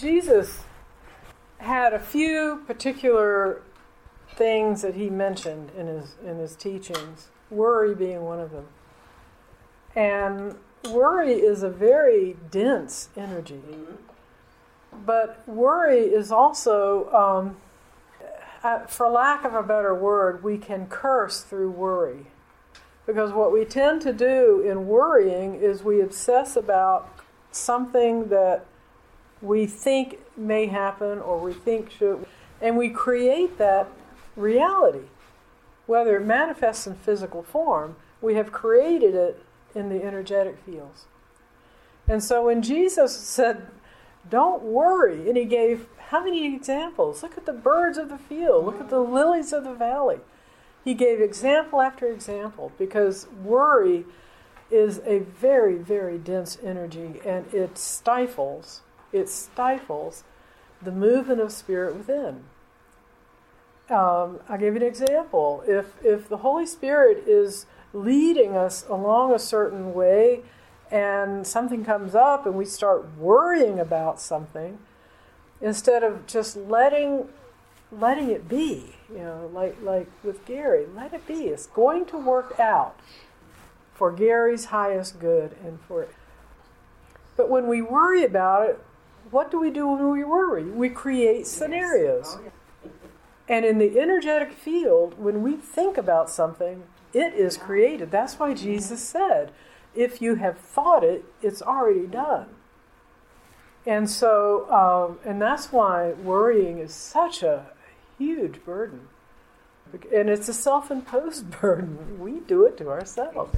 Jesus had a few particular things that he mentioned in his in his teachings, worry being one of them. And worry is a very dense energy. But worry is also, um, uh, for lack of a better word, we can curse through worry. Because what we tend to do in worrying is we obsess about something that we think may happen or we think should, and we create that reality. Whether it manifests in physical form, we have created it in the energetic fields. And so when Jesus said, Don't worry, and he gave how many examples? Look at the birds of the field, look at the lilies of the valley. He gave example after example because worry is a very, very dense energy and it stifles, it stifles the movement of spirit within. Um, I'll give you an example. If, if the Holy Spirit is leading us along a certain way and something comes up and we start worrying about something, instead of just letting letting it be, you know, like like with Gary, let it be. It's going to work out for Gary's highest good and for But when we worry about it, what do we do when we worry? We create scenarios. And in the energetic field, when we think about something, it is created. That's why Jesus said, if you have thought it, it's already done. And so, um, and that's why worrying is such a huge burden. And it's a self imposed burden. We do it to ourselves.